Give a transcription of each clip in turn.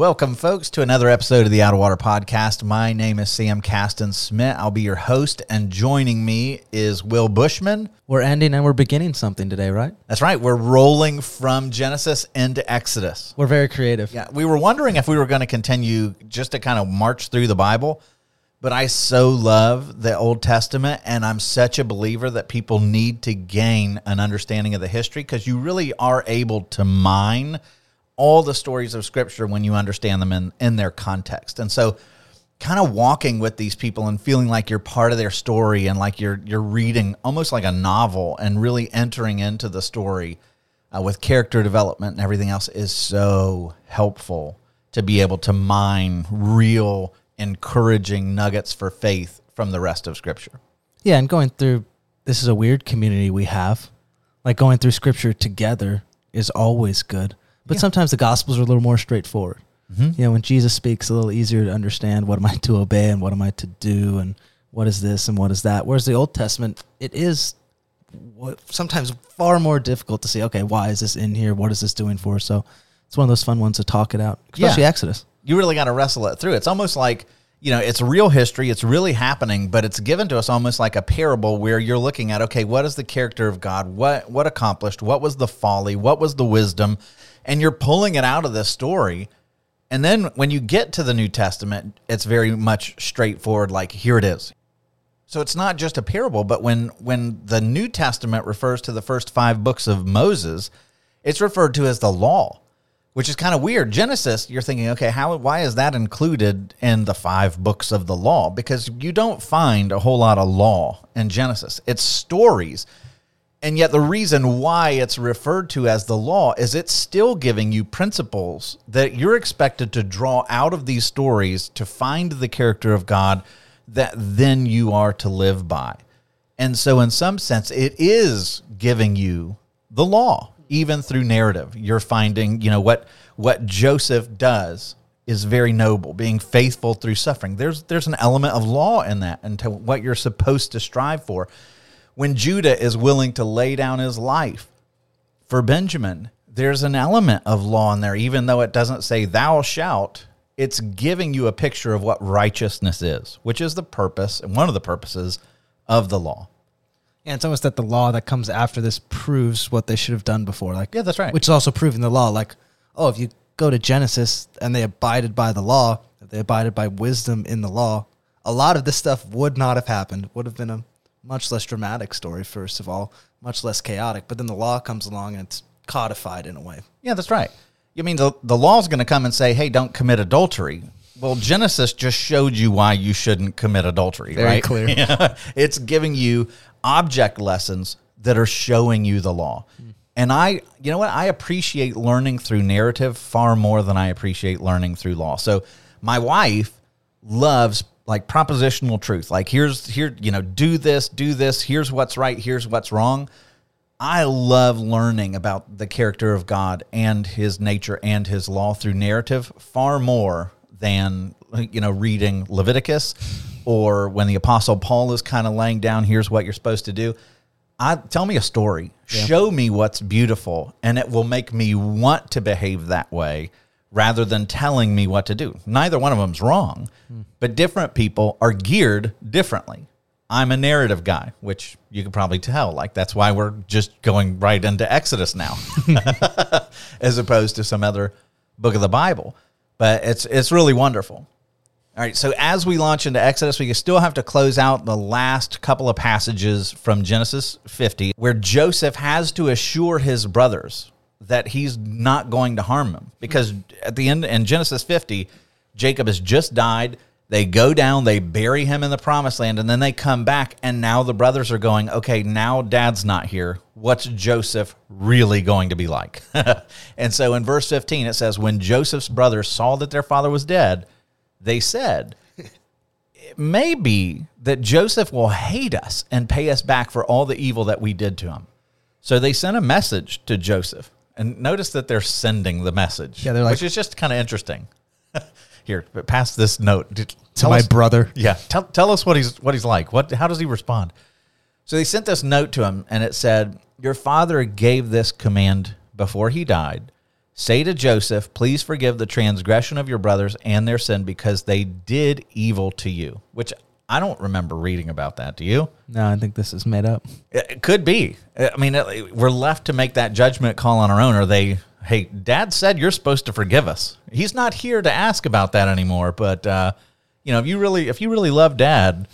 Welcome, folks, to another episode of the Out of Water Podcast. My name is Sam Caston Smith. I'll be your host, and joining me is Will Bushman. We're ending and we're beginning something today, right? That's right. We're rolling from Genesis into Exodus. We're very creative. Yeah, we were wondering if we were going to continue just to kind of march through the Bible, but I so love the Old Testament, and I'm such a believer that people need to gain an understanding of the history because you really are able to mine all the stories of Scripture when you understand them in, in their context. And so, kind of walking with these people and feeling like you're part of their story and like you're you're reading almost like a novel and really entering into the story uh, with character development and everything else is so helpful to be able to mine real encouraging nuggets for faith from the rest of scripture. Yeah, and going through this is a weird community we have. Like going through scripture together is always good. But Yeah. sometimes the gospels are a little more straightforward. Mhm. You know, when Jesus speaks, a little easier to understand what am I to obey and what am I to do and what is this and what is that. Whereas the Old Testament, it is sometimes far more difficult to see. Okay, why is this in here? What is this doing for? So it's one of those fun ones to talk it out, especially Yeah. Exodus. you really got to wrestle it through. It's almost like, you know, it's real history, it's really happening, but it's given to us almost like a parable where you're looking at, okay, what is the character of God? What what accomplished? What was the folly? What was the wisdom? And you're pulling it out of this story. And then when you get to the New Testament, it's very much straightforward like here it is. So it's not just a parable, but when when the New Testament refers to the first 5 books of Moses, it's referred to as the law which is kind of weird. Genesis, you're thinking, okay, how why is that included in the five books of the law? Because you don't find a whole lot of law in Genesis. It's stories. And yet the reason why it's referred to as the law is it's still giving you principles that you're expected to draw out of these stories to find the character of God that then you are to live by. And so, in some sense, it is giving you the law, even through narrative. You're finding, you know, what what Joseph does is very noble, being faithful through suffering. There's there's an element of law in that, and to what you're supposed to strive for. When Judah is willing to lay down his life for Benjamin, there's an element of law in there, even though it doesn't say "thou shalt." It's giving you a picture of what righteousness is, which is the purpose and one of the purposes of the law. Yeah, it's almost that the law that comes after this proves what they should have done before. Like, Yeah, that's right. Which is also proving the law. Like, oh, if you go to Genesis and they abided by the law, they abided by wisdom in the law, a lot of this stuff would not have happened. Would have been a much less dramatic story, first of all, much less chaotic. But then the law comes along and it's codified in a way. Yeah, that's right. You mean the the law's going to come and say, "Hey, don't commit adultery." Well, Genesis just showed you why you shouldn't commit adultery, Very right? clear. Yeah. It's giving you object lessons that are showing you the law. Hmm. And I, you know what? I appreciate learning through narrative far more than I appreciate learning through law. So, my wife loves like propositional truth. Like here's here, you know, do this, do this, here's what's right, here's what's wrong. I love learning about the character of God and his nature and his law through narrative far more than you know reading Leviticus or when the apostle Paul is kind of laying down here's what you're supposed to do. I tell me a story. Show me what's beautiful and it will make me want to behave that way rather than telling me what to do. Neither one of them's wrong, but different people are geared differently. I'm a narrative guy, which you could probably tell. Like that's why we're just going right into Exodus now, as opposed to some other book of the Bible. But it's it's really wonderful. All right, so as we launch into Exodus, we still have to close out the last couple of passages from Genesis 50, where Joseph has to assure his brothers that he's not going to harm them. Because at the end, in Genesis 50, Jacob has just died. They go down, they bury him in the promised land, and then they come back. And now the brothers are going, okay, now dad's not here. What's Joseph really going to be like? and so in verse 15, it says, When Joseph's brothers saw that their father was dead, they said, It may be that Joseph will hate us and pay us back for all the evil that we did to him. So they sent a message to Joseph. And notice that they're sending the message, Yeah, they're like- which is just kind of interesting. Here, but pass this note To Tell my us- brother. yeah, tell, tell us what he's what he's like. What how does he respond? So they sent this note to him, and it said, "Your father gave this command before he died. Say to Joseph, please forgive the transgression of your brothers and their sin because they did evil to you." Which I don't remember reading about that. Do you? No, I think this is made up. It could be. I mean, it- we're left to make that judgment call on our own. Are they? Hey, Dad said you're supposed to forgive us. He's not here to ask about that anymore. But uh, you know, if you really, if you really love Dad,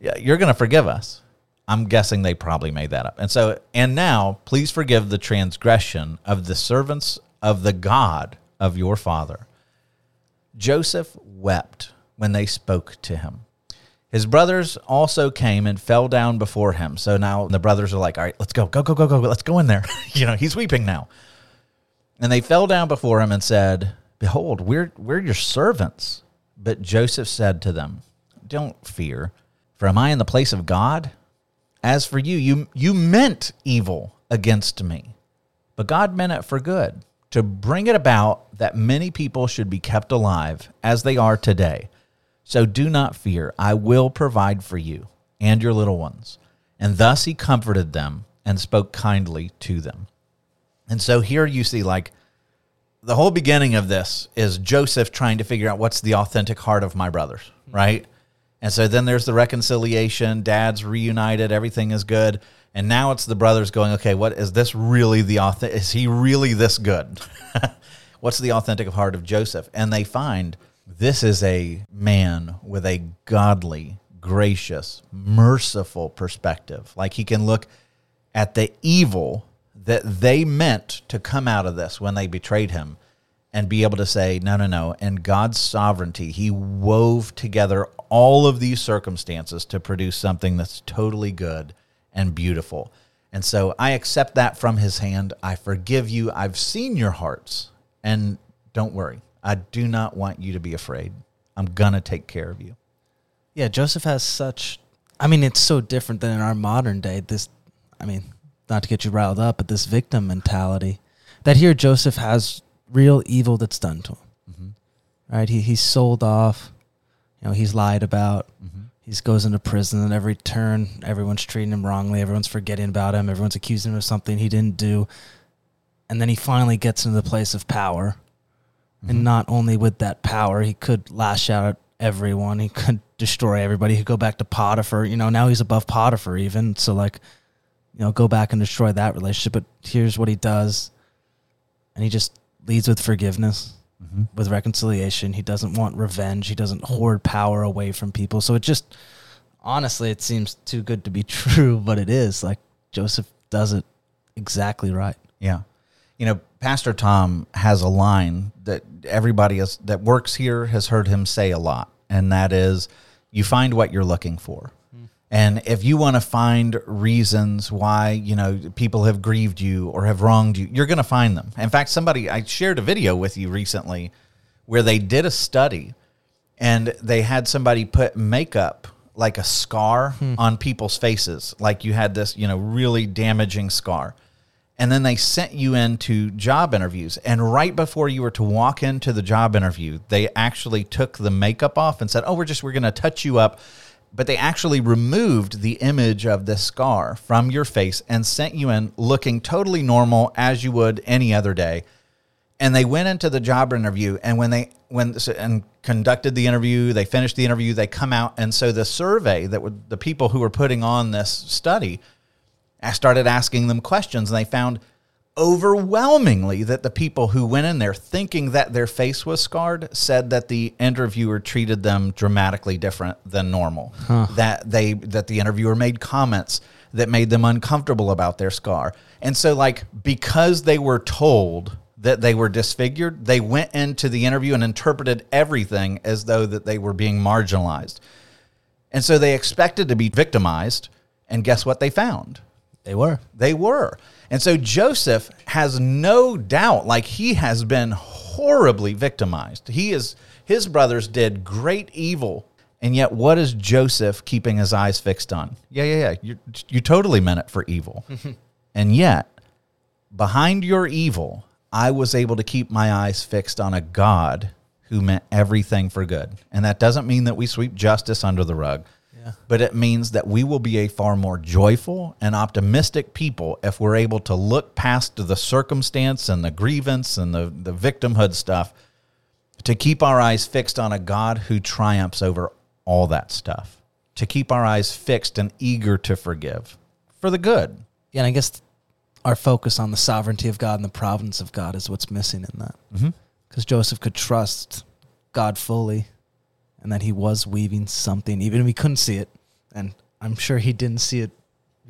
yeah, you're going to forgive us. I'm guessing they probably made that up. And so, and now, please forgive the transgression of the servants of the God of your father. Joseph wept when they spoke to him. His brothers also came and fell down before him. So now the brothers are like, all right, let's go, go, go, go, go, let's go in there. you know, he's weeping now. And they fell down before him and said, Behold, we're, we're your servants. But Joseph said to them, Don't fear, for am I in the place of God? As for you, you, you meant evil against me, but God meant it for good, to bring it about that many people should be kept alive as they are today. So do not fear, I will provide for you and your little ones. And thus he comforted them and spoke kindly to them. And so here you see, like, the whole beginning of this is Joseph trying to figure out what's the authentic heart of my brothers, right? And so then there's the reconciliation, dad's reunited, everything is good. And now it's the brothers going, okay, what is this really the authentic? Is he really this good? what's the authentic heart of Joseph? And they find this is a man with a godly, gracious, merciful perspective. Like he can look at the evil that they meant to come out of this when they betrayed him and be able to say, no, no, no. And God's sovereignty, He wove together all of these circumstances to produce something that's totally good and beautiful. And so I accept that from His hand. I forgive you. I've seen your hearts. And don't worry, I do not want you to be afraid. I'm going to take care of you. Yeah, Joseph has such. I mean, it's so different than in our modern day. This, I mean, not to get you riled up, but this victim mentality that here Joseph has real evil that's done to him. Mm-hmm. Right? He he's sold off. You know, he's lied about. Mm-hmm. He goes into prison, and every turn, everyone's treating him wrongly. Everyone's forgetting about him. Everyone's accusing him of something he didn't do. And then he finally gets into the place of power. And mm-hmm. not only with that power, he could lash out at everyone. He could destroy everybody. He could go back to Potiphar. You know, now he's above Potiphar even. So like, you know, go back and destroy that relationship. But here's what he does. And he just leads with forgiveness, mm-hmm. with reconciliation. He doesn't want revenge. He doesn't hoard power away from people. So it just honestly it seems too good to be true, but it is. Like Joseph does it exactly right. Yeah. You know, Pastor Tom has a line that everybody has, that works here has heard him say a lot, and that is you find what you're looking for. Hmm. And if you want to find reasons why, you know, people have grieved you or have wronged you, you're going to find them. In fact, somebody I shared a video with you recently where they did a study and they had somebody put makeup like a scar hmm. on people's faces, like you had this, you know, really damaging scar. And then they sent you into job interviews. And right before you were to walk into the job interview, they actually took the makeup off and said, Oh, we're just, we're going to touch you up. But they actually removed the image of this scar from your face and sent you in looking totally normal as you would any other day and they went into the job interview and when they when and conducted the interview they finished the interview they come out and so the survey that would the people who were putting on this study I started asking them questions and they found overwhelmingly that the people who went in there thinking that their face was scarred said that the interviewer treated them dramatically different than normal that they that the interviewer made comments that made them uncomfortable about their scar and so like because they were told that they were disfigured, they went into the interview and interpreted everything as though that they were being marginalized. And so they expected to be victimized, and guess what they found? They were. They were. And so Joseph has no doubt like he has been horribly victimized. He is his brothers did great evil. And yet what is Joseph keeping his eyes fixed on? Yeah, yeah, yeah. You you totally meant it for evil. and yet behind your evil, I was able to keep my eyes fixed on a God who meant everything for good. And that doesn't mean that we sweep justice under the rug. Yeah. But it means that we will be a far more joyful and optimistic people if we're able to look past the circumstance and the grievance and the, the victimhood stuff to keep our eyes fixed on a God who triumphs over all that stuff, to keep our eyes fixed and eager to forgive for the good. Yeah, and I guess our focus on the sovereignty of God and the providence of God is what's missing in that. Mm-hmm. Because Joseph could trust God fully and that he was weaving something, even if he couldn't see it. And I'm sure he didn't see it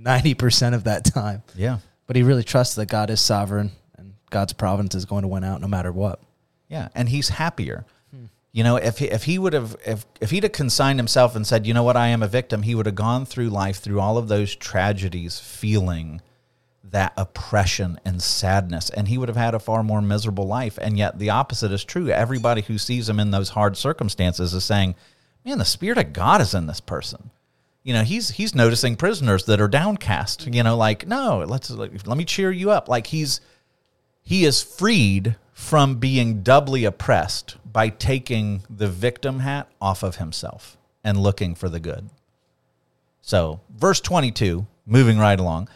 90% of that time. Yeah. But he really trusts that God is sovereign and God's providence is going to win out no matter what. Yeah, and he's happier. Hmm. You know, if he, if he would have if if he'd have consigned himself and said, "You know what, I am a victim," he would have gone through life through all of those tragedies, feeling that oppression and sadness, and he would have had a far more miserable life. And yet, the opposite is true. Everybody who sees him in those hard circumstances is saying, "Man, the spirit of God is in this person." You know, he's he's noticing prisoners that are downcast. You know, like, no, let's let me cheer you up. Like he's he is freed from being doubly oppressed by taking the victim hat off of himself and looking for the good. So, verse 22, moving right along.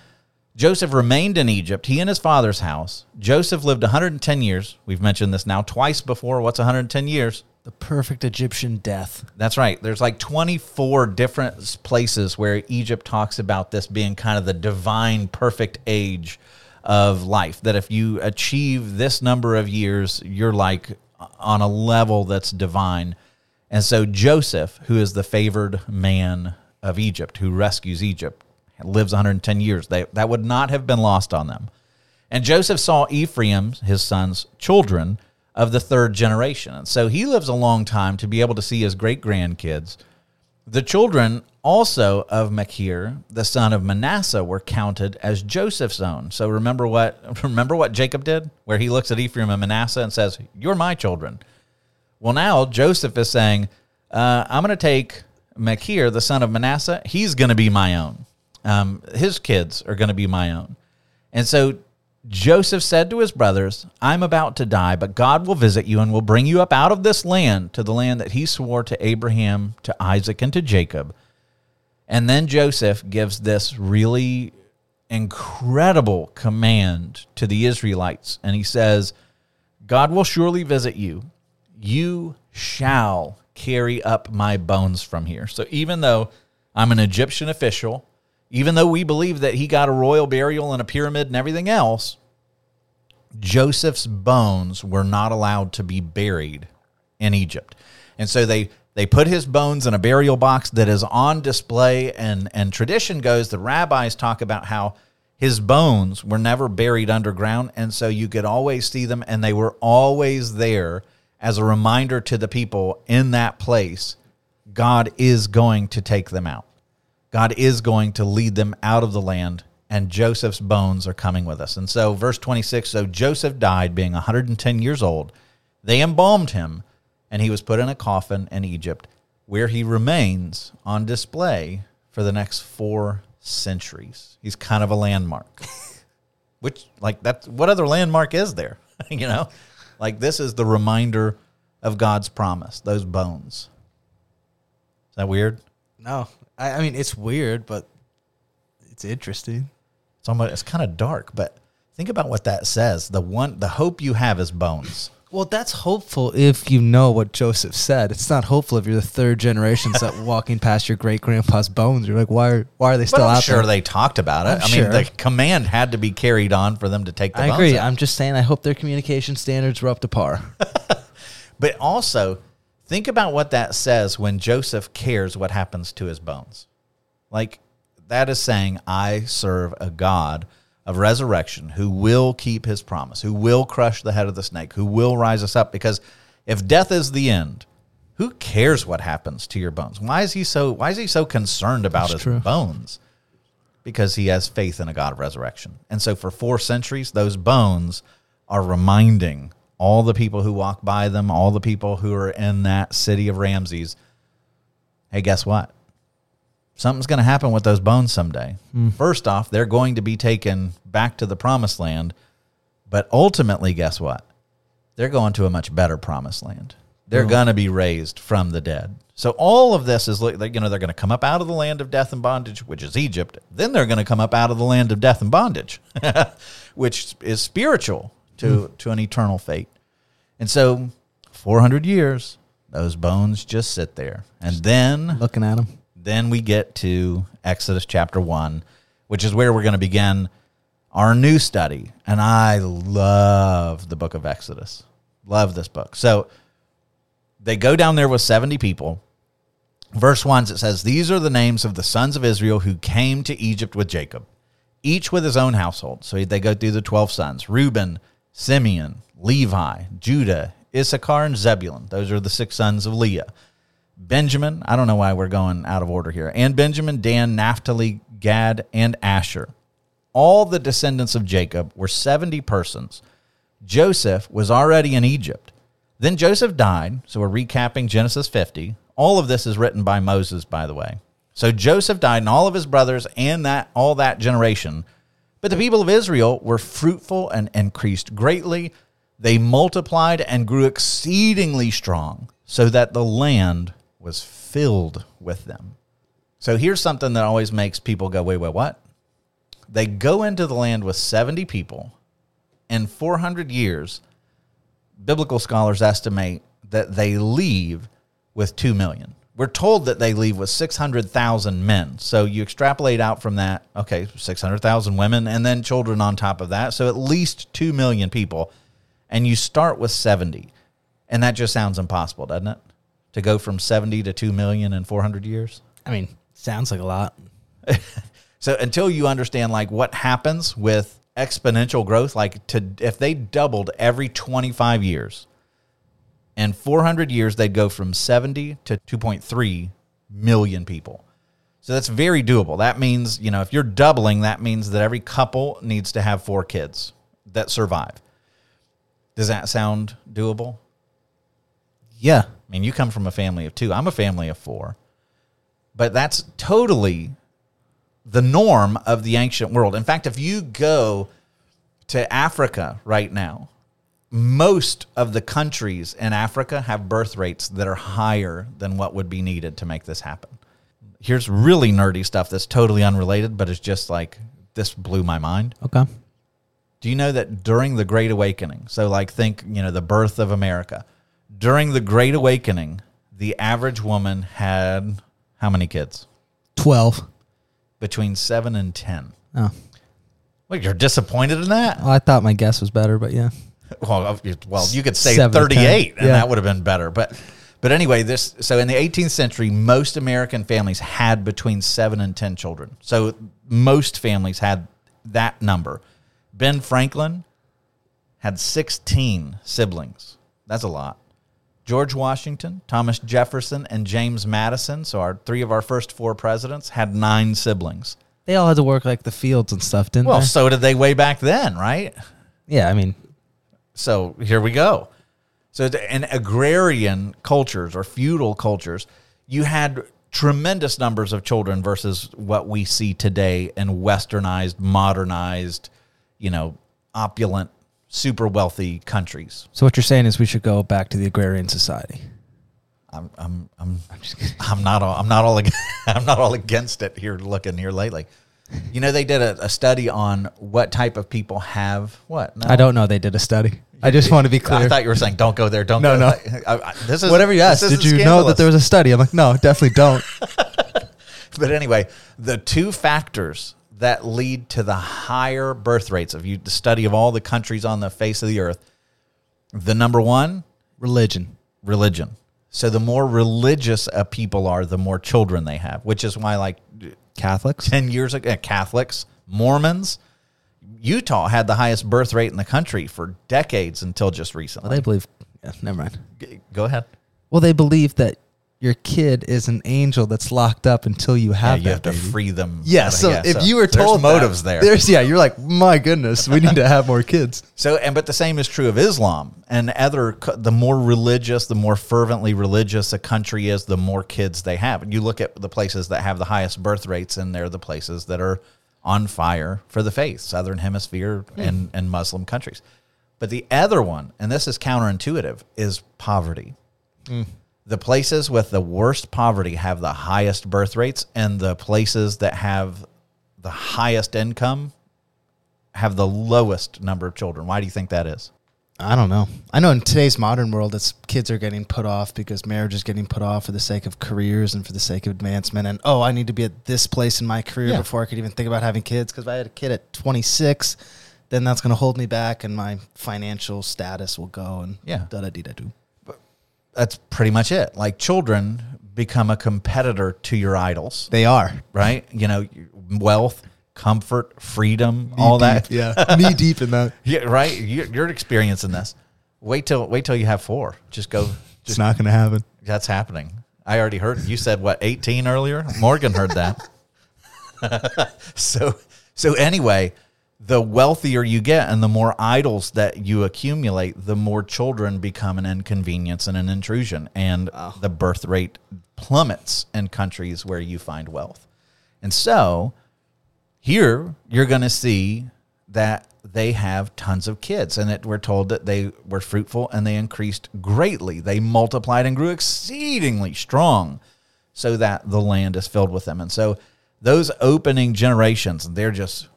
Joseph remained in Egypt, he and his father's house. Joseph lived 110 years. We've mentioned this now twice before. What's 110 years? The perfect Egyptian death. That's right. There's like 24 different places where Egypt talks about this being kind of the divine perfect age of life. That if you achieve this number of years, you're like uh, on a level that's divine. And so Joseph, who is the favored man of Egypt, who rescues Egypt, lives 110 years. They, that would not have been lost on them. And Joseph saw Ephraim, his son's children, of the third generation. And so he lives a long time to be able to see his great grandkids. The children also of Machir, the son of Manasseh, were counted as Joseph's own. So remember what remember what Jacob did, where he looks at Ephraim and Manasseh and says, "You're my children." Well, now Joseph is saying, uh, "I'm going to take Machir, the son of Manasseh. He's going to be my own. Um, his kids are going to be my own." And so Joseph said to his brothers, I'm about to die, but God will visit you and will bring you up out of this land to the land that he swore to Abraham, to Isaac, and to Jacob. And then Joseph gives this really incredible command to the Israelites. And he says, God will surely visit you. You shall carry up my bones from here. So even though I'm an Egyptian official, even though we believe that he got a royal burial and a pyramid and everything else, Joseph's bones were not allowed to be buried in Egypt. And so they they put his bones in a burial box that is on display and and tradition goes the rabbis talk about how his bones were never buried underground and so you could always see them and they were always there as a reminder to the people in that place God is going to take them out. God is going to lead them out of the land, and Joseph's bones are coming with us. And so, verse 26 so Joseph died being 110 years old. They embalmed him, and he was put in a coffin in Egypt, where he remains on display for the next four centuries. He's kind of a landmark. Which, like, that's what other landmark is there? you know, like, this is the reminder of God's promise, those bones. Is that weird? No, I, I mean it's weird, but it's interesting. It's almost it's kind of dark, but think about what that says. The one the hope you have is bones. Well, that's hopeful if you know what Joseph said. It's not hopeful if you're the third generation that walking past your great grandpa's bones. You're like, why are why are they still But I'm out sure there? they talked about it. I'm I mean, sure. the command had to be carried on for them to take the I bones agree. out. I'm just saying. I hope their communication standards were up to par. But also, think about what that says when Joseph cares what happens to his bones. Like that is saying, I serve a God of resurrection who will keep his promise, who will crush the head of the snake, who will rise us up. Because if death is the end, who cares what happens to your bones? Why is he so why is he so concerned about That's his true. bones? Because he has faith in a God of resurrection. And so for four centuries, those bones are reminding all the people who walk by them, all the people who are in that city of Ramses, hey, guess what? Something's going to happen with those bones someday. Hmm. First off, they're going to be taken back to the promised land, but ultimately, guess what? They're going to a much better promised land. They're going to be raised from the dead. So all of this is you know they're going to come up out of the land of death and bondage, which is Egypt. Then they're going to come up out of the land of death and bondage, which is spiritual to hmm. to an eternal fate. And so, 400 years, those bones just sit there, and then Looking at them, then we get to Exodus chapter 1, which is where we're going to begin our new study. And I love the book of Exodus. Love this book. So they go down there with 70 people. Verse 1 it says, These are the names of the sons of Israel who came to Egypt with Jacob, each with his own household. So they go through the 12 sons Reuben, Simeon, Levi, Judah, Issachar, and Zebulun. Those are the six sons of Leah. Benjamin, I don't know why we're going out of order here, and Benjamin, Dan, Naphtali, Gad, and Asher. All the descendants of Jacob were 70 persons. Joseph was already in Egypt. Then Joseph died, so we're recapping Genesis 50. All of this is written by Moses, by the way. So Joseph died and all of his brothers and that all that generation. But the people of Israel were fruitful and increased greatly. They multiplied and grew exceedingly strong, so that the land was filled with them. So here's something that always makes people go, wait, wait, what? They go into the land with 70 people. In 400 years, biblical scholars estimate that they leave with 2 million. We're told that they leave with 600,000 men. So you extrapolate out from that, okay, 600,000 women and then children on top of that. So at least 2 million people. And you start with 70. And that just sounds impossible, doesn't it? To go from 70 to 2 million in 400 years. I mean, sounds like a lot. So until you understand like what happens with exponential growth, like to if they doubled every 25 years, in 400 years they'd go from 70 to 2.3 million people. So that's very doable. That means, you know, if you're doubling, that means that every couple needs to have four kids that survive. Does that sound doable? Yeah. I mean, you come from a family of two. I'm a family of four. But that's totally the norm of the ancient world. In fact, if you go to Africa right now, most of the countries in Africa have birth rates that are higher than what would be needed to make this happen. Here's really nerdy stuff that's totally unrelated, but it's just like this blew my mind. Okay. Do you know that during the Great Awakening, so like think, you know, the birth of America, during the Great Awakening, the average woman had how many kids? 12. Between seven and 10. Oh. Wait, you're disappointed in that? Well, I thought my guess was better, but yeah. Well, well, you could say Seven 38 10. and Yeah. that would have been better. But but anyway, this so in the 18th century, most American families had between 7 and 10 children. So most families had that number. Ben Franklin had 16 siblings. That's a lot. George Washington, Thomas Jefferson, and James Madison, so our three of our first four presidents had 9 siblings. They all had to work like the fields and stuff, didn't Well, they? Well, so did they way back then, right? yeah, I mean, So here we go. So in agrarian cultures or feudal cultures, you had tremendous numbers of children versus what we see today in westernized, modernized, you know, opulent, super wealthy countries. so what you're saying is we should go back to the agrarian society. I'm I'm I'm I'm just. I'm not all I'm not all I'm not all against it here looking here lately. You know, they did a, a study on what type of people have what? No? I don't know. They did a study. I just want to be clear. I thought you were saying don't go there, don't No, go no. there. I- I- this is Whatever you asked, did you know that there was a study? I'm like, no, definitely don't. But anyway, the two factors that lead to the higher birth rates of you the study of all the countries on the face of the earth. The number one, Religion. religion. So the more religious a people are, the more children they have, which is why like Catholics. 10 years ago, Catholics, Mormons, Utah had the highest birth rate in the country for decades until just Well, recently. they believe. Yeah, never mind. G- Go ahead. Well, they believe that your kid is an angel that's locked up until you Yeah, have you that have to free them. Yeah, so if you were told that, motives there, there's yeah, you're like, my goodness, we need to have more kids. So, and but the same is true of Islam and other. The more religious, the more fervently religious a country is, the more kids they have. And you look at the places that have the highest birth rates, and they're the places that are on fire for the faith, Southern Hemisphere hmm. and and Muslim countries. But the other one, and this is counterintuitive, is poverty. Hmm. The places with the worst poverty have the highest birth rates, and the places that have the highest income have the lowest number of children. Why do you think that is? I don't know. I know in today's modern world, it's kids are getting put off because marriage is getting put off for the sake of careers and for the sake of advancement. And oh, I need to be at this place in my career Yeah. before I could even think about having kids. Because if I had a kid at 26, then that's going to hold me back, and my financial status will go. And Yeah. da da dee da do. That's pretty much it. Like children become a competitor to your idols, They are right? You know, wealth, comfort, freedom, all that. yeah, knee deep in that. Yeah, right. You're, you're experiencing this. Wait till wait till you have four. Just go. It's not going to happen. That's happening. I already heard. You said what 18 earlier. Morgan heard that. so so anyway, the wealthier you get and the more idols that you accumulate, the more children become an inconvenience and an intrusion, and oh. the birth rate plummets in countries where you find wealth. And so here you're going to see that they have tons of kids and it, we're told that they were fruitful and they increased greatly. They multiplied and grew exceedingly strong so that the land is filled with them. And so those opening generations they're just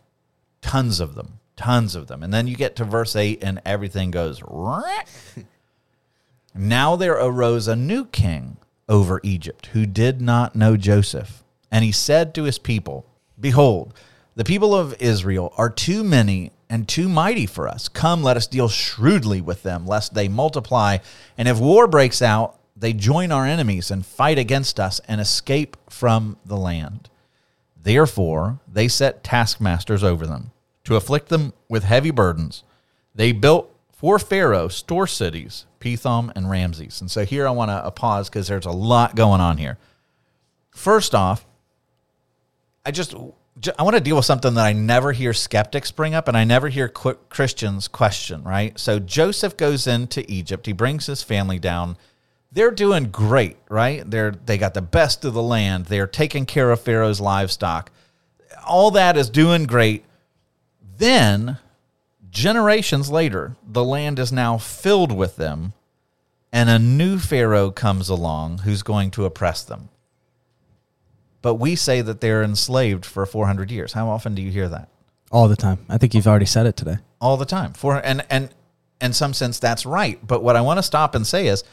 tons of them tons of them. And then you get to verse 8 and everything goes now there arose a new king over Egypt who did not know Joseph. And he said to his people, Behold, the people of Israel are too many and too mighty for us. Come, let us deal shrewdly with them, lest they multiply. And if war breaks out, they join our enemies and fight against us and escape from the land. Therefore, they set taskmasters over them to afflict them with heavy burdens. They built for Pharaoh store cities, Pithom and Ramses. And so here I want to pause because there's a lot going on here. First off, I just ju- I want to deal with something that I never hear skeptics bring up, and I never hear Christians question. Right? So Joseph goes into Egypt. He brings his family down. They're doing great, right? They're they got the best of the land. They're taking care of Pharaoh's livestock. All that is doing great. Then, generations later, the land is now filled with them, and a new Pharaoh comes along who's going to oppress them. But we say that they're enslaved for 400 years. How often do you hear that? All the time. I think you've already said it today. all the time. For and and in some sense that's right. But what I want to stop and say is,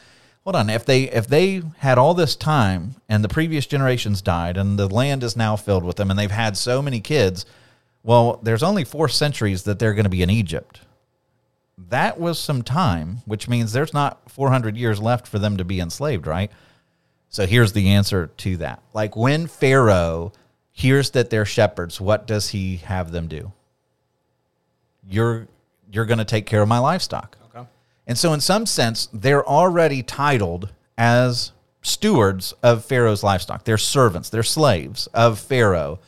hold on. If they if they had all this time and the previous generations died and the land is now filled with them and they've had so many kids, well, there's only four centuries that they're going to be in Egypt. That was some time, which means there's not 400 years left for them to be enslaved, right? So here's the answer to that. Like when Pharaoh hears that they're shepherds, what does he have them do? You're you're going to take care of my livestock. Okay. And so in some sense, they're already titled as stewards of Pharaoh's livestock. They're servants, they're slaves of Pharaoh,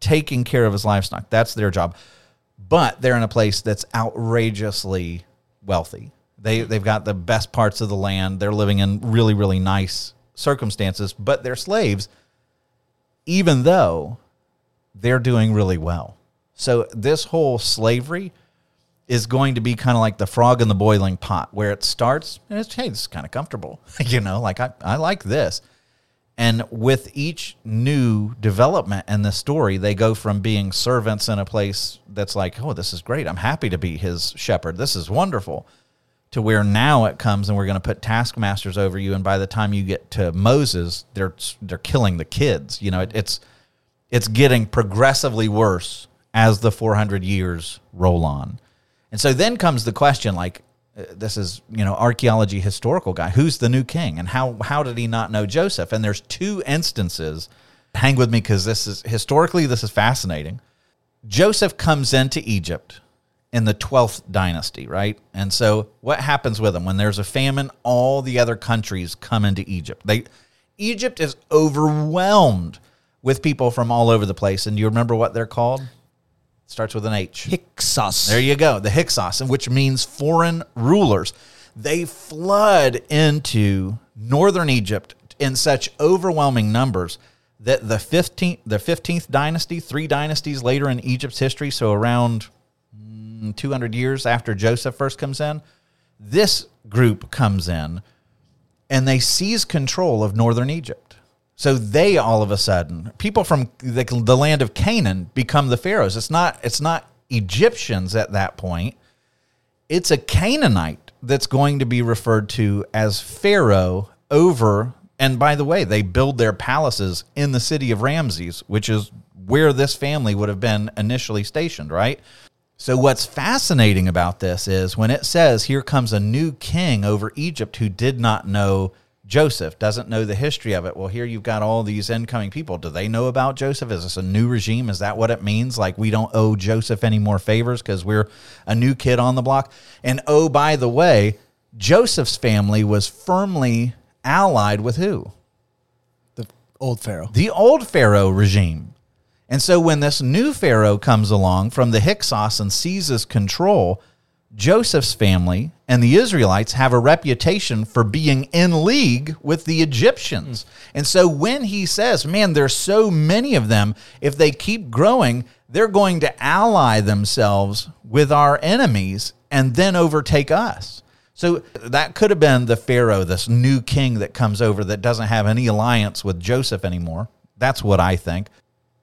taking care of his livestock. That's their job. But they're in a place that's outrageously wealthy. They they've got the best parts of the land. They're living in really really nice circumstances, but they're slaves even though they're doing really well. So this whole slavery is going to be kind of like the frog in the boiling pot, where it starts and it's hey, this is kind of comfortable, you know, like I, I like this. And with each new development in the story, they go from being servants in a place that's like, oh, this is great. I'm happy to be his shepherd. This is wonderful. To where now it comes and we're going to put taskmasters over you. And by the time you get to Moses, they're they're killing the kids. You know, it, it's it's getting progressively worse as the 400 years roll on. And so then comes the question like uh, this is, you know, archaeology historical guy, who's the new king and how how did he not know Joseph? And there's two instances. Hang with me cuz this is historically this is fascinating. Joseph comes into Egypt in the 12th dynasty, right? And so what happens with them when there's a famine, all the other countries come into Egypt. They Egypt is overwhelmed with people from all over the place. And do you remember what they're called? Starts with an H. Hyksos. There you go, the Hyksos, which means foreign rulers. They flood into northern Egypt in such overwhelming numbers that the 15th, the 15th dynasty, three dynasties later in Egypt's history, so around 200 years after Joseph first comes in, this group comes in and they seize control of northern Egypt. So they all of a sudden, people from the, the land of Canaan become the pharaohs. It's not it's not Egyptians at that point. It's a Canaanite that's going to be referred to as pharaoh over and by the way, they build their palaces in the city of Ramses, which is where this family would have been initially stationed, right? So, what's fascinating about this is when it says, Here comes a new king over Egypt who did not know Joseph, doesn't know the history of it. Well, here you've got all these incoming people. Do they know about Joseph? Is this a new regime? Is that what it means? Like we don't owe Joseph any more favors because we're a new kid on the block? And oh, by the way, Joseph's family was firmly allied with who? the old pharaoh. The old Pharaoh regime. And so when this new Pharaoh comes along from the Hyksos and seizes control, Joseph's family and the Israelites have a reputation for being in league with the Egyptians. Hmm. And so when he says, man, there's so many of them, if they keep growing, they're going to ally themselves with our enemies and then overtake us. So that could have been the Pharaoh, this new king that comes over that doesn't have any alliance with Joseph anymore. That's what I think.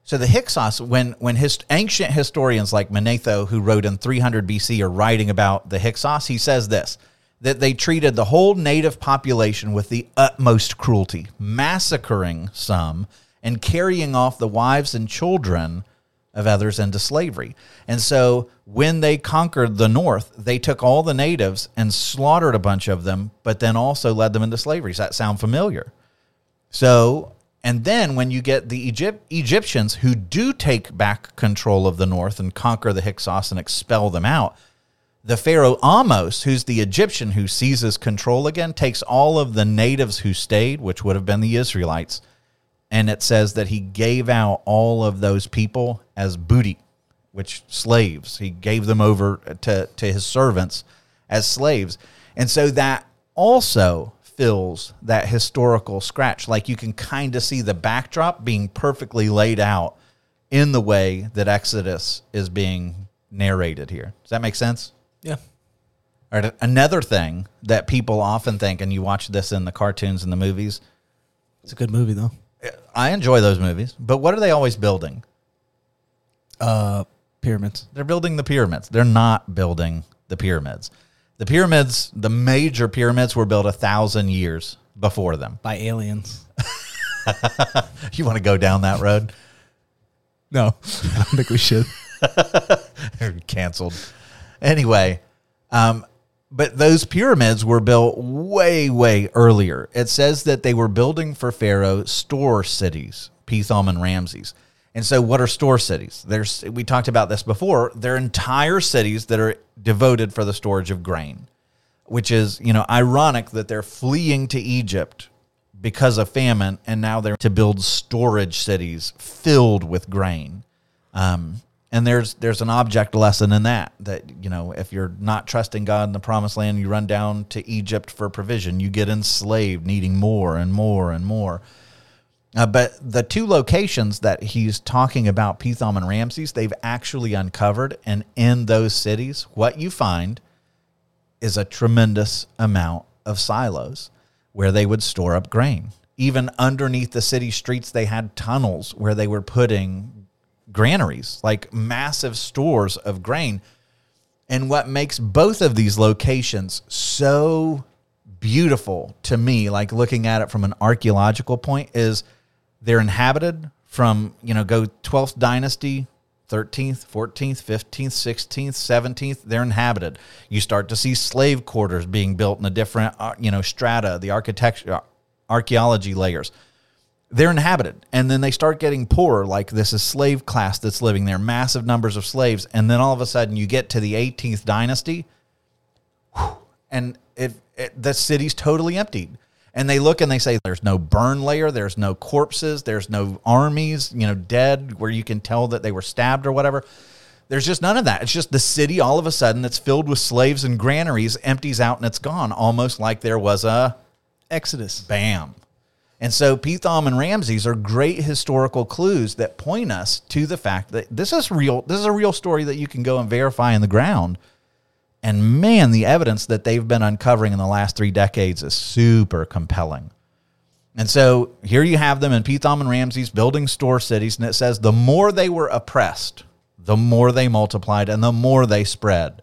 So the Hyksos, when when his ancient historians like Manetho, who wrote in 300 BC, are writing about the Hyksos, he says this: that they treated the whole native population with the utmost cruelty, massacring some and carrying off the wives and children of others into slavery. And so when they conquered the north, they took all the natives and slaughtered a bunch of them, but then also led them into slavery. Does that sound familiar? So, and then when you get the Egypt, Egyptians who do take back control of the north and conquer the Hyksos and expel them out, the Pharaoh Ahmose, who's the Egyptian who seizes control again, takes all of the natives who stayed, which would have been the Israelites, and it says that he gave out all of those people as booty, which slaves. He gave them over to, to his servants as slaves. And so that also fills that historical scratch. Like you can kind of see the backdrop being perfectly laid out in the way that Exodus is being narrated here. Does that make sense? Yeah. All right. Another thing that people often think, and you watch this in the cartoons and the movies, It's a good movie though. I enjoy those movies, but what are they always building? Uh, pyramids. They're building the pyramids. They're not building the pyramids. The pyramids, the major pyramids, were built a thousand years before them. by aliens. You want to go down that road? No, I don't think we should. They're canceled. Anyway, um, but those pyramids were built way, way earlier. It says that they were building for Pharaoh store cities, Pithom and Ramses. And so, what are store cities? There's we talked about this before. They're entire cities that are devoted for the storage of grain, which is you know ironic that they're fleeing to Egypt because of famine, and now they're to build storage cities filled with grain. Um, and there's there's an object lesson in that that you know if you're not trusting God in the promised land, you run down to Egypt for provision. You get enslaved, needing more and more and more. Uh, but the two locations that he's talking about, Pithom and Ramses, they've actually uncovered, and in those cities, what you find is a tremendous amount of silos where they would store up grain. Even underneath the city streets, they had tunnels where they were putting granaries, like massive stores of grain. And what makes both of these locations so beautiful to me, like looking at it from an archaeological point, is they're inhabited from, you know, go 12th dynasty, 13th, 14th, 15th, 16th, 17th, they're inhabited. You start to see slave quarters being built in the different, uh, you know, strata, the architecture, archaeology layers. they're inhabited and then they start getting poorer like this is slave class that's living there massive numbers of slaves and then all of a sudden you get to the 18th dynasty and it, it the city's totally emptied and they look and they say there's no burn layer there's no corpses there's no armies you know dead where you can tell that they were stabbed or whatever there's just none of that it's just the city all of a sudden that's filled with slaves and granaries empties out and it's gone almost like there was a Exodus. bam and so Pithom and Ramses are great historical clues that point us to the fact that this is real. This is a real story that you can go and verify in the ground. And man, the evidence that they've been uncovering in the last three decades is super compelling. And so here you have them in Pithom and Ramses building store cities, and it says the more they were oppressed, the more they multiplied and the more they spread.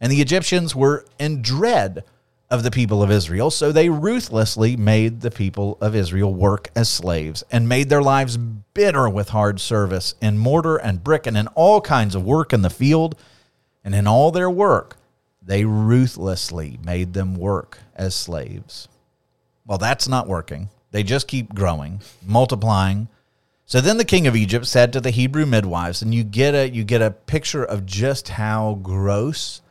And the Egyptians were in dread of the people of Israel, so they ruthlessly made the people of Israel work as slaves and made their lives bitter with hard service in mortar and brick and in all kinds of work in the field. And in all their work, they ruthlessly made them work as slaves. Well, that's not working. They just keep growing, multiplying. So then the king of Egypt said to the Hebrew midwives, and you get a you get a picture of just how gross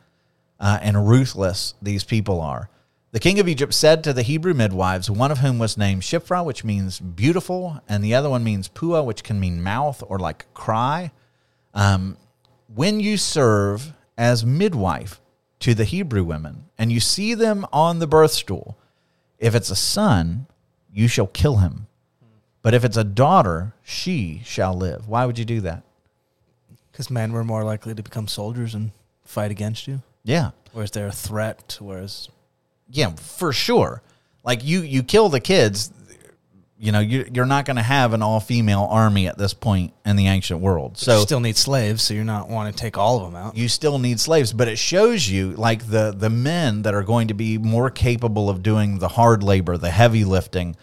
uh, and ruthless these people are. The king of Egypt said to the Hebrew midwives, one of whom was named Shiphrah, which means beautiful, and the other one means Puah, which can mean mouth or like cry. Um, when you serve as midwife to the Hebrew women and you see them on the birth stool, if it's a son, you shall kill him. But if it's a daughter, she shall live. Why would you do that? Because men were more likely to become soldiers and fight against you. Yeah. Or is there a threat, whereas Yeah, for sure. Like you, you kill the kids. You know, you, you're not going to have an all-female army at this point in the ancient world. so you still need slaves, so you're not wanting to take all of them out. you still need slaves, but it shows you like the the men that are going to be more capable of doing the hard labor, the heavy lifting.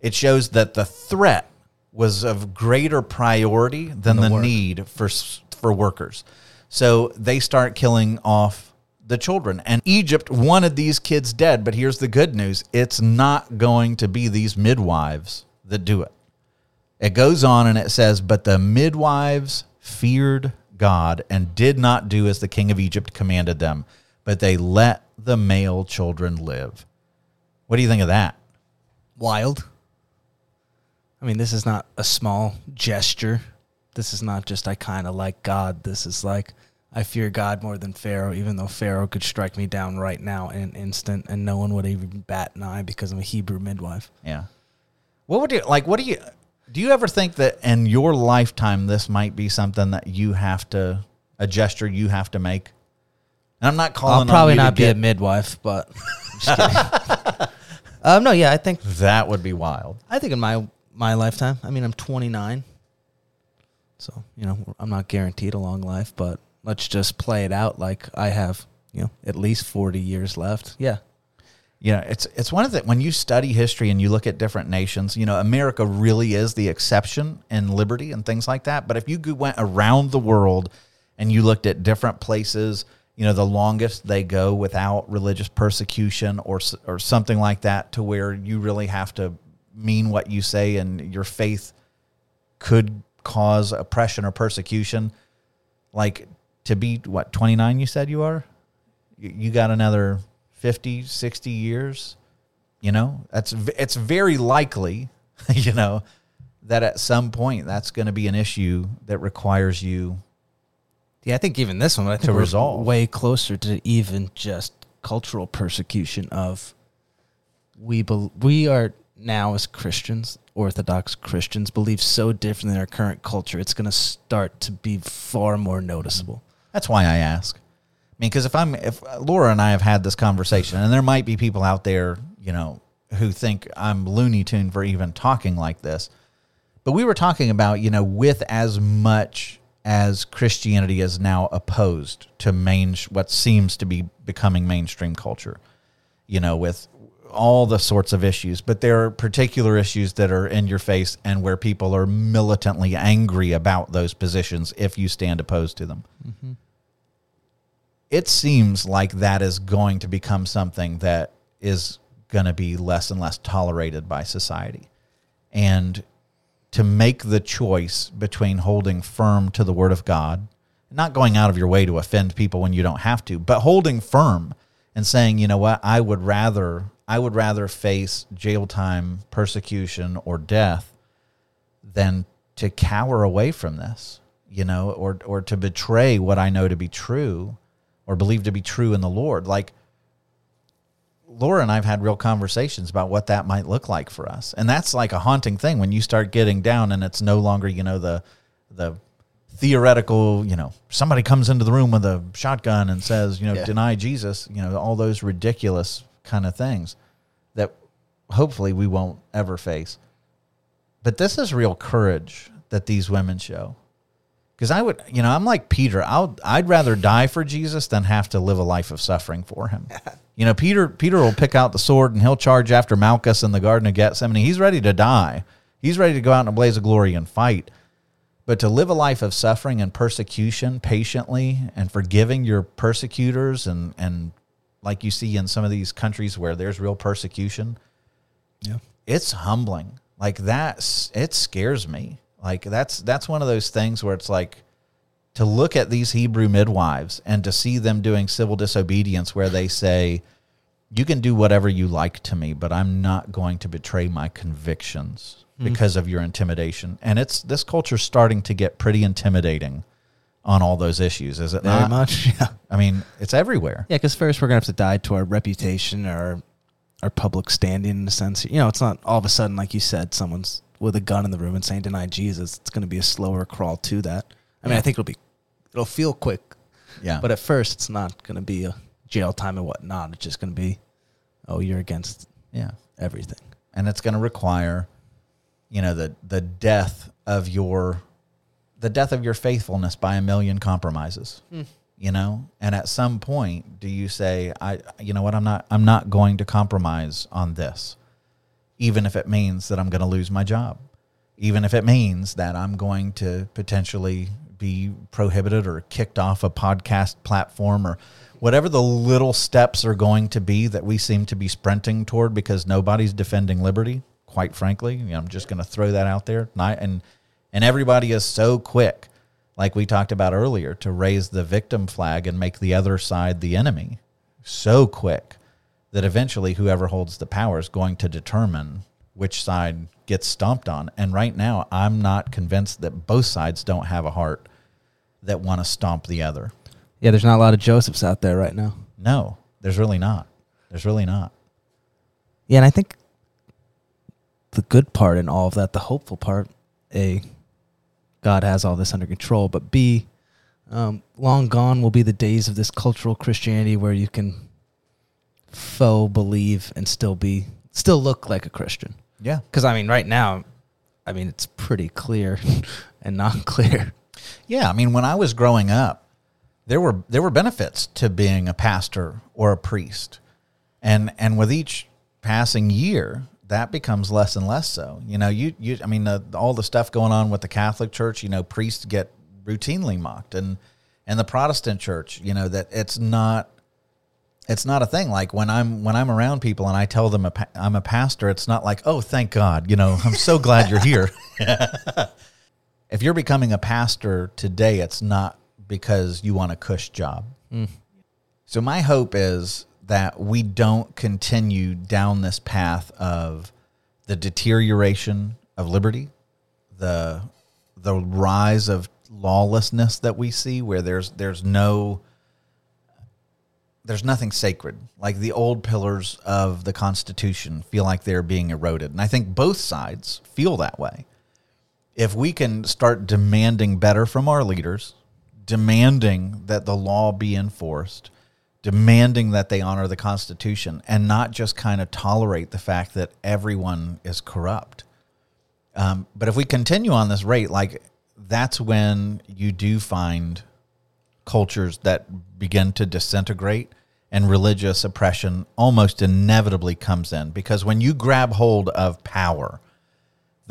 It shows that the threat was of greater priority than the the, need for for workers. So they start killing off the children. And Egypt wanted these kids dead, but here's the good news. It's not going to be these midwives that do it. It goes on and it says, But the midwives feared God and did not do as the king of Egypt commanded them, but they let the male children live. What do you think of that? Wild. I mean, this is not a small gesture. This is not just I kind of like God. This is like I fear God more than Pharaoh, even though Pharaoh could strike me down right now in an instant, and no one would even bat an eye because I'm a Hebrew midwife. Yeah. What would you like? What do you do? You ever think that in your lifetime this might be something that you have to a gesture you have to make? And I'm not calling. I'll probably not be a midwife, but um, no, yeah, I think That would be wild. I think in my my lifetime. I mean, I'm 29, so you know I'm not guaranteed a long life, but let's just play it out like I have, you know, at least 40 years left. Yeah, know it's it's one of the when you study history and you look at different nations you know america really is the exception in liberty and things like that but if you went around the world and you looked at different places you know the longest they go without religious persecution or or something like that to where you really have to mean what you say and your faith could cause oppression or persecution like to be what 29 you said you are you got another 50 60 years you know that's it's very likely you know that at some point that's going to be an issue that requires you yeah. I think even this one, I think To resolve. way closer to even just cultural persecution of we bel we are now as Christians, Orthodox Christians, believe so different in our current culture. It's going to start to be far more noticeable. That's why i ask. I mean because if i'm if laura and i have had this conversation and there might be people out there you know who think i'm looney tune for even talking like this but we were talking about you know with as much as christianity is now opposed to main what seems to be becoming mainstream culture you know with all the sorts of issues but there are particular issues that are in your face and where people are militantly angry about those positions if you stand opposed to them mm-hmm. It seems like that is going to become something that is going to be less and less tolerated by society. And to make the choice between holding firm to the word of God, not going out of your way to offend people when you don't have to, but holding firm and saying, you know what, I would rather I would rather face jail time, persecution, or death than to cower away from this, you know, or or to betray what I know to be true or believe to be true in the Lord. Like Laura and I've had real conversations about what that might look like for us. And that's like a haunting thing when you start getting down and it's no longer, you know, the the theoretical, you know, somebody comes into the room with a shotgun and says, you know, Yeah. deny Jesus, you know, all those ridiculous kind of things that hopefully we won't ever face. But this is real courage that these women show. Because I would, you know, I'm like Peter. I'll, I'd rather die for Jesus than have to live a life of suffering for him. you know, Peter, Peter will pick out the sword and he'll charge after Malchus in the Garden of Gethsemane. He's ready to die. He's ready to go out in a blaze of glory and fight. But to live a life of suffering and persecution patiently and forgiving your persecutors and, and like you see in some of these countries where there's real persecution, Yeah. it's humbling. Like that's it scares me. Like that's that's one of those things where it's like to look at these Hebrew midwives and to see them doing civil disobedience where they say you can do whatever you like to me, but I'm not going to betray my convictions hmm. because of your intimidation. And it's this culture's starting to get pretty intimidating on all those issues, is it Very not? much. Yeah. I mean, it's everywhere. Yeah, because first we're gonna have to die to our reputation, or our public standing in a sense. You know, it's not all of a sudden, like you said, someone's with a gun in the room and saying deny Jesus. It's gonna be a slower crawl to that. I mean. I think it'll be it'll feel quick, Yeah. but at first it's not gonna be a jail time and whatnot. It's just gonna be, oh, you're against yeah. everything. and it's going to require you know the the death of your the death of your faithfulness by a million compromises hmm. you know and at some point do you say i you know what i'm not i'm not going to compromise on this even if it means that i'm going to lose my job even if it means that i'm going to potentially be prohibited or kicked off a podcast platform or whatever the little steps are going to be that we seem to be sprinting toward because nobody's defending liberty quite frankly. You know, i'm just going to throw that out there. Not- and and everybody is so quick like we talked about earlier to raise the victim flag and make the other side the enemy. So quick that eventually whoever holds the power is going to determine which side gets stomped on. And right now, I'm not convinced that both sides don't have a heart that want to stomp the other. Yeah, there's not a lot of Josephs out there right now. No, there's really not. There's really not. Yeah, and I think the good part in all of that, the hopeful part, A, God has all this under control, but B, um, long gone will be the days of this cultural Christianity where you can faux believe and still be, still look like a Christian. Yeah. Because, I mean, right now, I mean, it's pretty clear and not clear. Yeah, I mean, when I was growing up, there were there were benefits to being a pastor or a priest, and and with each passing year, that becomes less and less so. You know, you you I mean, the, all the stuff going on with the Catholic Church, you know, priests get routinely mocked, and and the Protestant Church, you know, that it's not it's not a thing. Like when i'm when i'm around people and i tell them a pa- i'm a pastor it's not like oh thank god you know i'm so glad you're here. If you're becoming a pastor today it's not because you want a cush job. Hmm. So my hope is that we don't continue down this path of the deterioration of liberty the the rise of lawlessness that we see where there's there's no there's nothing sacred. Like the old pillars of the Constitution feel like they're being eroded. And I think both sides feel that way. If we can start demanding better from our leaders, demanding that the law be enforced, demanding that they honor the Constitution, and not just kind of tolerate the fact that everyone is corrupt. Um, but if we continue on this rate, like that's when you do find cultures that begin to disintegrate and religious oppression almost inevitably comes in. Because when you grab hold of power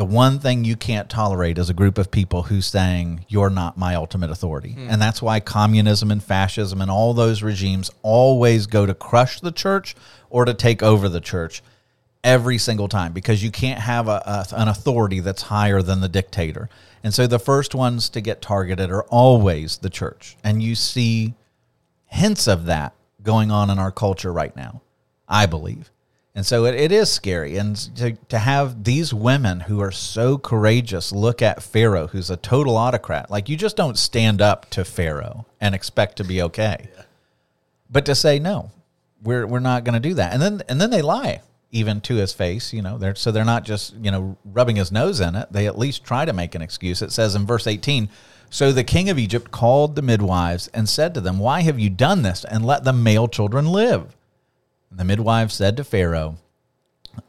the one thing you can't tolerate is a group of people who's saying you're not my ultimate authority. Hmm. And that's why communism and fascism and all those regimes always go to crush the church or to take over the church every single time because you can't have a, a, an authority that's higher than the dictator. And so the first ones to get targeted are always the church. And you see hints of that going on in our culture right now, I believe. And so it, it is scary. And to, to have these women who are so courageous look at Pharaoh, who's a total autocrat, like you just don't stand up to Pharaoh and expect to be okay. Yeah. But to say, no, we're, we're not going to do that. And then, and then they lie even to his face, you know, they're, so they're not just, you know, rubbing his nose in it. They at least try to make an excuse. It says in verse 18, so the king of Egypt called the midwives and said to them, Why have you done this? And let the male children live. And the midwives said to Pharaoh,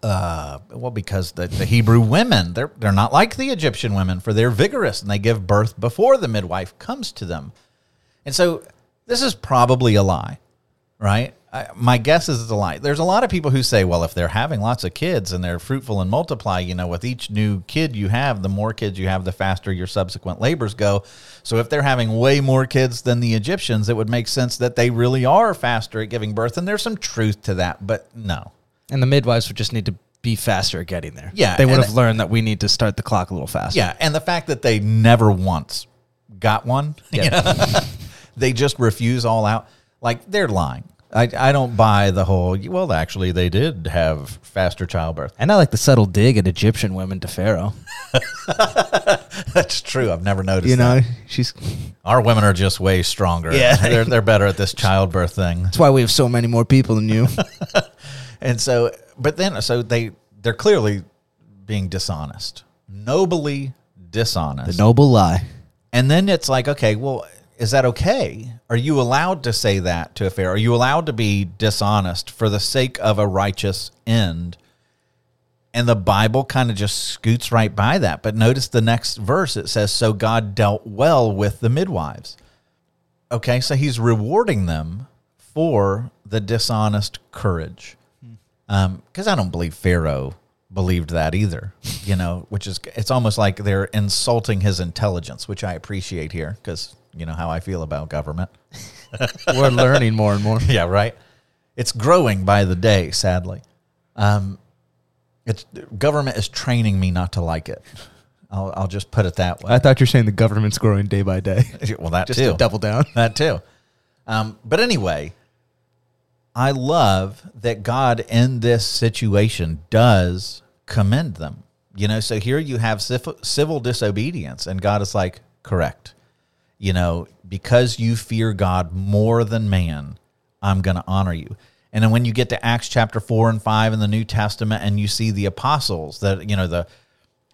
uh, well, because the, the Hebrew women, they're, they're not like the Egyptian women, for they're vigorous and they give birth before the midwife comes to them. And so this is probably a lie, right? I, my guess is it's a lie. There's a lot of people who say, well, if they're having lots of kids and they're fruitful and multiply, you know, with each new kid you have, the more kids you have, the faster your subsequent labors go. So if they're having way more kids than the Egyptians, it would make sense that they really are faster at giving birth. And there's some truth to that, but no. And the midwives would just need to be faster at getting there. Yeah, They would have learned that we need to start the clock a little faster. Yeah, and the fact that they never once got one, you know, they just refuse all out. Like they're lying. I, I don't buy the whole. Well, actually, they did have faster childbirth. And I like the subtle dig at Egyptian women to Pharaoh. That's true. I've never noticed. You know, that. she's our women are just way stronger. Yeah. they're they're better at this childbirth thing. that's why we have so many more people than you. And so, but then, so they they're clearly being dishonest, nobly dishonest. the noble lie. And then it's like, okay, well, is that okay? Are you allowed to say that to a Pharaoh? Are you allowed to be dishonest for the sake of a righteous end? And the Bible kind of just scoots right by that. But notice the next verse it says, So God dealt well with the midwives. Okay, so he's rewarding them for the dishonest courage. Um, because I don't believe Pharaoh believed that either, you know, which is, it's almost like they're insulting his intelligence, which I appreciate here because, you know, how I feel about government. We're learning more and more. Yeah, right. It's growing by the day, sadly. Um, it's government is training me not to like it. I'll, I'll just put it that way. I thought you were saying the government's growing day by day. well, that Just too. to double down. that too. Um, but anyway, I love that God in this situation does commend them. You know, so here you have civil, civil disobedience, and God is like, correct. You know, because you fear God more than man, I'm going to honor you. And then when you get to Acts chapter 4 and 5 in the New Testament and you see the apostles that, you know, the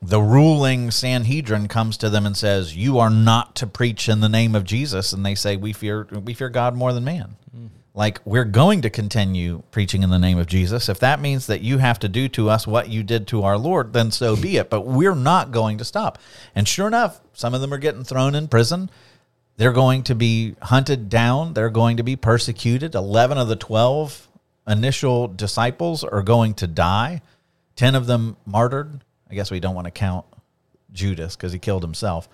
the ruling Sanhedrin comes to them and says, "You are not to preach in the name of Jesus," and they say, "We fear we fear God more than man." Hmm. Like we're going to continue preaching in the name of Jesus. If that means that you have to do to us what you did to our Lord, then so be it. But we're not going to stop. And sure enough, some of them are getting thrown in prison. They're going to be hunted down. They're going to be persecuted. 11 of the 12 initial disciples are going to die, 10 of them martyred. I guess we don't want to count Judas because he killed himself.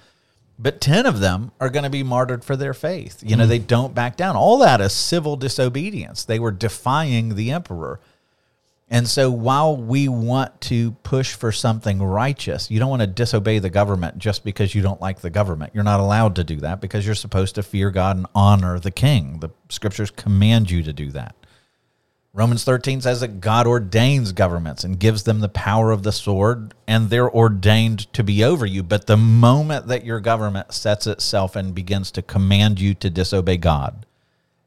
But 10 of them are going to be martyred for their faith. You know, mm. they don't back down. All that is civil disobedience. They were defying the emperor. And so while we want to push for something righteous, you don't want to disobey the government just because you don't like the government. You're not allowed to do that because you're supposed to fear God and honor the king. The scriptures command you to do that. Romans 13 says that God ordains governments and gives them the power of the sword, and they're ordained to be over you. But the moment that your government sets itself and begins to command you to disobey God,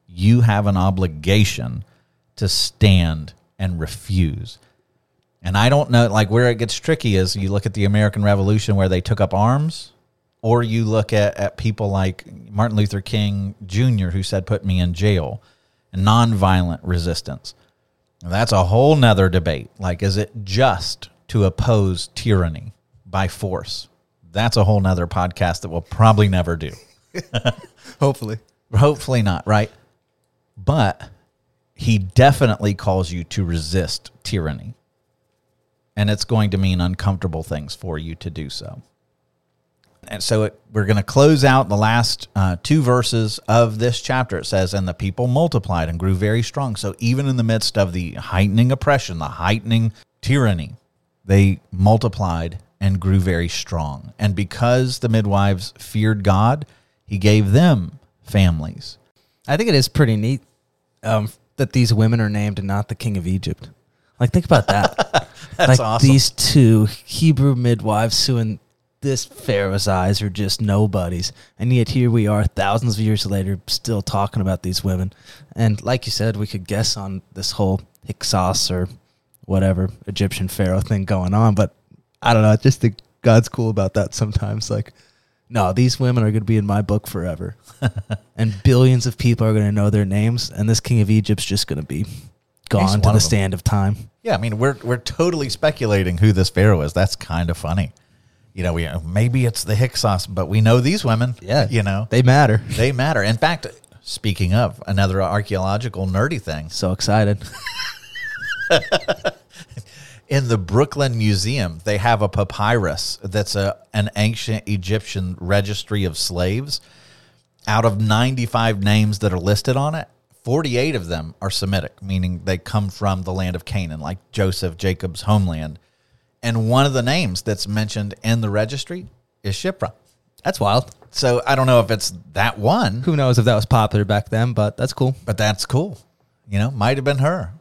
you have an obligation to stand and refuse. And I don't know, like where it gets tricky is you look at the American Revolution where they took up arms, or you look at, at people like Martin Luther King Jr., who said, put me in jail, and nonviolent resistance. Now, that's a whole nother debate. Like, is it just to oppose tyranny by force? That's a whole nother podcast that we'll probably never do. Hopefully. Hopefully not, right? But he definitely calls you to resist tyranny. And it's going to mean uncomfortable things for you to do so. And so it, we're going to close out the last uh, two verses of this chapter. It says, And the people multiplied and grew very strong. So even in the midst of the heightening oppression, the heightening tyranny, they multiplied and grew very strong. And because the midwives feared God, he gave them families. I think it is pretty neat um, that these women are named and not the king of Egypt. Like, think about that. That's like awesome. these two Hebrew midwives who, in this Pharaoh's eyes, are just nobodies, and yet here we are, thousands of years later, still talking about these women. And like you said, we could guess on this whole Hyksos or whatever Egyptian pharaoh thing going on, but I don't know. I just think God's cool about that sometimes. Like, no, these women are going to be in my book forever, and billions of people are going to know their names, and this king of Egypt's just going to be gone one to the stand of time. Yeah, I mean, we're we're totally speculating who this pharaoh is. That's kind of funny. You know, we maybe it's the Hyksos, but we know these women. Yeah, you know, they matter. they matter. In fact, speaking of another archaeological nerdy thing, So excited. in the Brooklyn Museum, they have a papyrus that's a an ancient Egyptian registry of slaves. Out of 95 names that are listed on it, 48 of them are Semitic, meaning they come from the land of Canaan, like Joseph, Jacob's homeland. And one of the names that's mentioned in the registry is Shiphrah. That's wild. So I don't know if it's that one, Who knows if that was popular back then, but that's cool. but that's cool. You know, might have been her.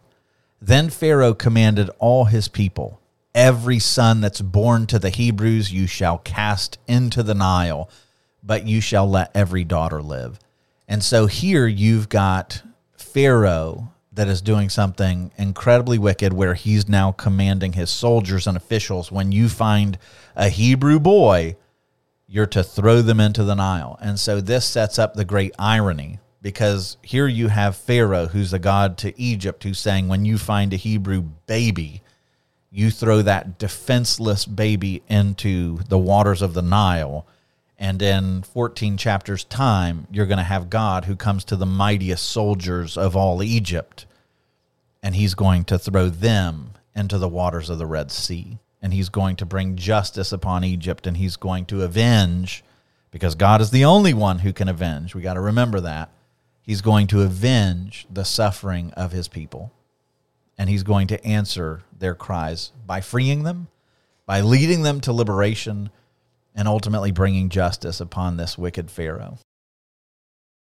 Then Pharaoh commanded all his people, every son that's born to the Hebrews you shall cast into the Nile, but you shall let every daughter live. And so here you've got Pharaoh that is doing something incredibly wicked where he's now commanding his soldiers and officials when you find a Hebrew boy, you're to throw them into the Nile. And so this sets up the great irony because here you have Pharaoh, who's the god to Egypt, who's saying, when you find a Hebrew baby, you throw that defenseless baby into the waters of the Nile. And in 14 chapters' time, you're going to have God who comes to the mightiest soldiers of all Egypt, and he's going to throw them into the waters of the Red Sea. And he's going to bring justice upon Egypt, and he's going to avenge, because God is the only one who can avenge. We got to remember that. He's going to avenge the suffering of his people and he's going to answer their cries by freeing them, by leading them to liberation, and ultimately bringing justice upon this wicked Pharaoh.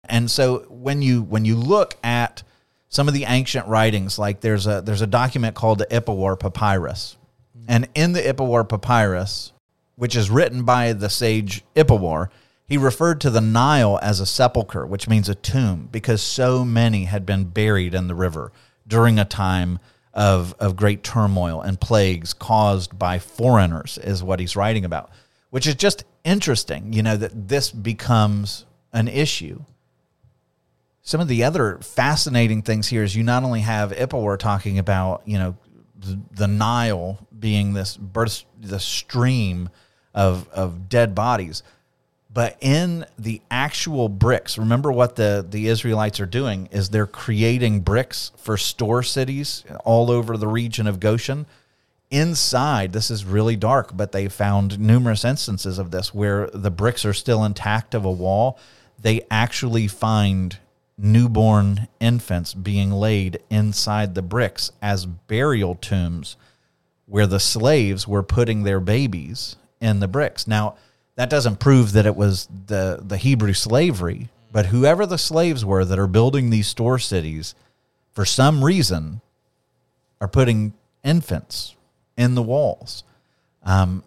And so when you when you look at some of the ancient writings, like there's a there's a document called the Ipuwer Papyrus, and in the Ipuwer Papyrus, which is written by the sage Ipuwer, he referred to the Nile as a sepulcher, which means a tomb, because so many had been buried in the river during a time of, of great turmoil and plagues caused by foreigners, is what he's writing about, which is just interesting, you know, that this becomes an issue. Some of the other fascinating things here is you not only have Ipuwer talking about, you know, the, the Nile being this birth, the stream of, of dead bodies, but in the actual bricks, remember what the, the Israelites are doing is they're creating bricks for store cities all over the region of Goshen. Inside, this is really dark, but they found numerous instances of this where the bricks are still intact of a wall. They actually find newborn infants being laid inside the bricks as burial tombs where the slaves were putting their babies in the bricks. Now, that doesn't prove that it was the, the Hebrew slavery, but whoever the slaves were that are building these store cities, for some reason, are putting infants in the walls. Um,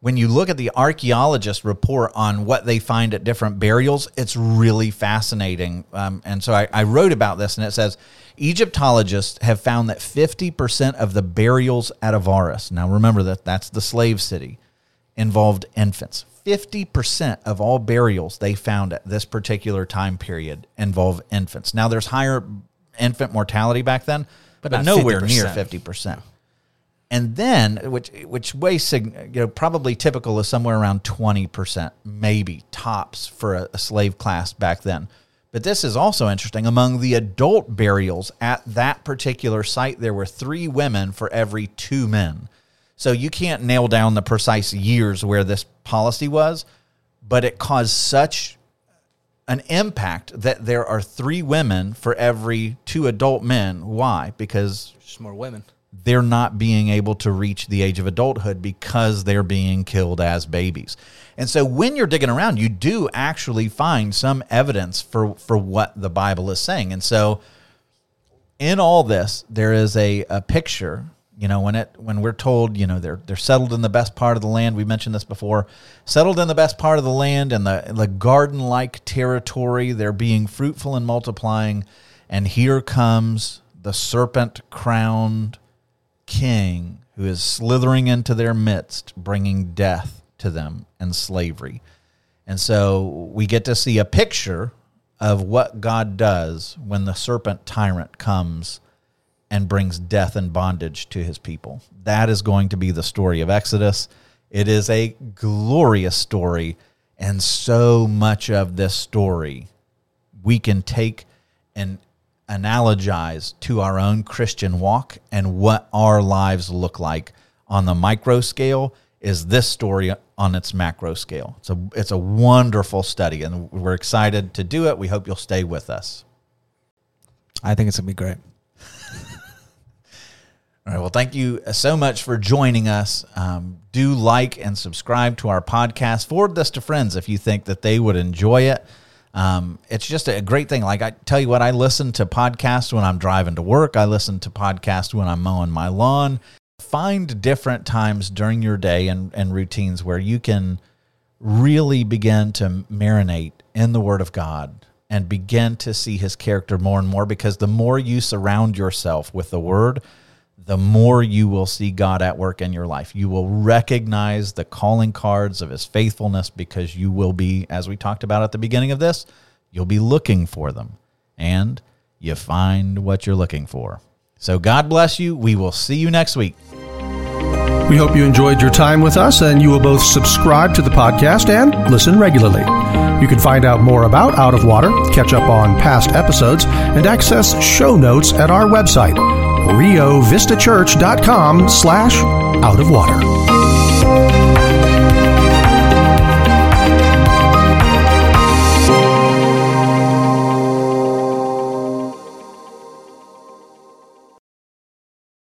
when you look at the archaeologist report on what they find at different burials, it's really fascinating. Um, and so I, I wrote about this, and it says Egyptologists have found that 50% of the burials at Avaris, now remember that that's the slave city, involved infants. 50% of all burials they found at this particular time period involve infants. Now, there's higher infant mortality back then, but, not nowhere 50%. near 50%. And then, which which way you know probably typical is somewhere around twenty percent, maybe tops for a, a slave class back then. But this is also interesting. Among the adult burials at that particular site, there were three women for every two men. So you can't nail down the precise years where this policy was, but it caused such an impact that there are three women for every two adult men. Why? Because Just more women. they're not being able to reach the age of adulthood because they're being killed as babies. And so when you're digging around, you do actually find some evidence for for what the Bible is saying. And so in all this, there is a, a picture. You know, when it when we're told, you know, they're they're settled in the best part of the land. We mentioned this before. Settled in the best part of the land and the the garden like territory. They're being fruitful and multiplying. And here comes the serpent crowned king who is slithering into their midst, bringing death to them and slavery. And so we get to see a picture of what God does when the serpent tyrant comes and brings death and bondage to his people. That is going to be the story of Exodus. It is a glorious story, and so much of this story we can take and analogize to our own Christian walk and what our lives look like on the micro scale is this story on its macro scale. It's a it's a wonderful study and we're excited to do it. We hope you'll stay with us. I think it's gonna be great. All right. Well, thank you so much for joining us. Um, do like and subscribe to our podcast. Forward this to friends if you think that they would enjoy it. Um, it's just a great thing. Like I tell you what, I listen to podcasts when I'm driving to work. I listen to podcasts when I'm mowing my lawn. Find different times during your day and, and routines where you can really begin to marinate in the Word of God and begin to see His character more and more. Because the more you surround yourself with the Word, the more you will see God at work in your life. You will recognize the calling cards of his faithfulness because you will be, as we talked about at the beginning of this, you'll be looking for them and you find what you're looking for. So God bless you. We will see you next week. We hope you enjoyed your time with us and you will both subscribe to the podcast and listen regularly. You can find out more about Out of Water, catch up on past episodes, and access show notes at our website riovistachurch.com slash out of water.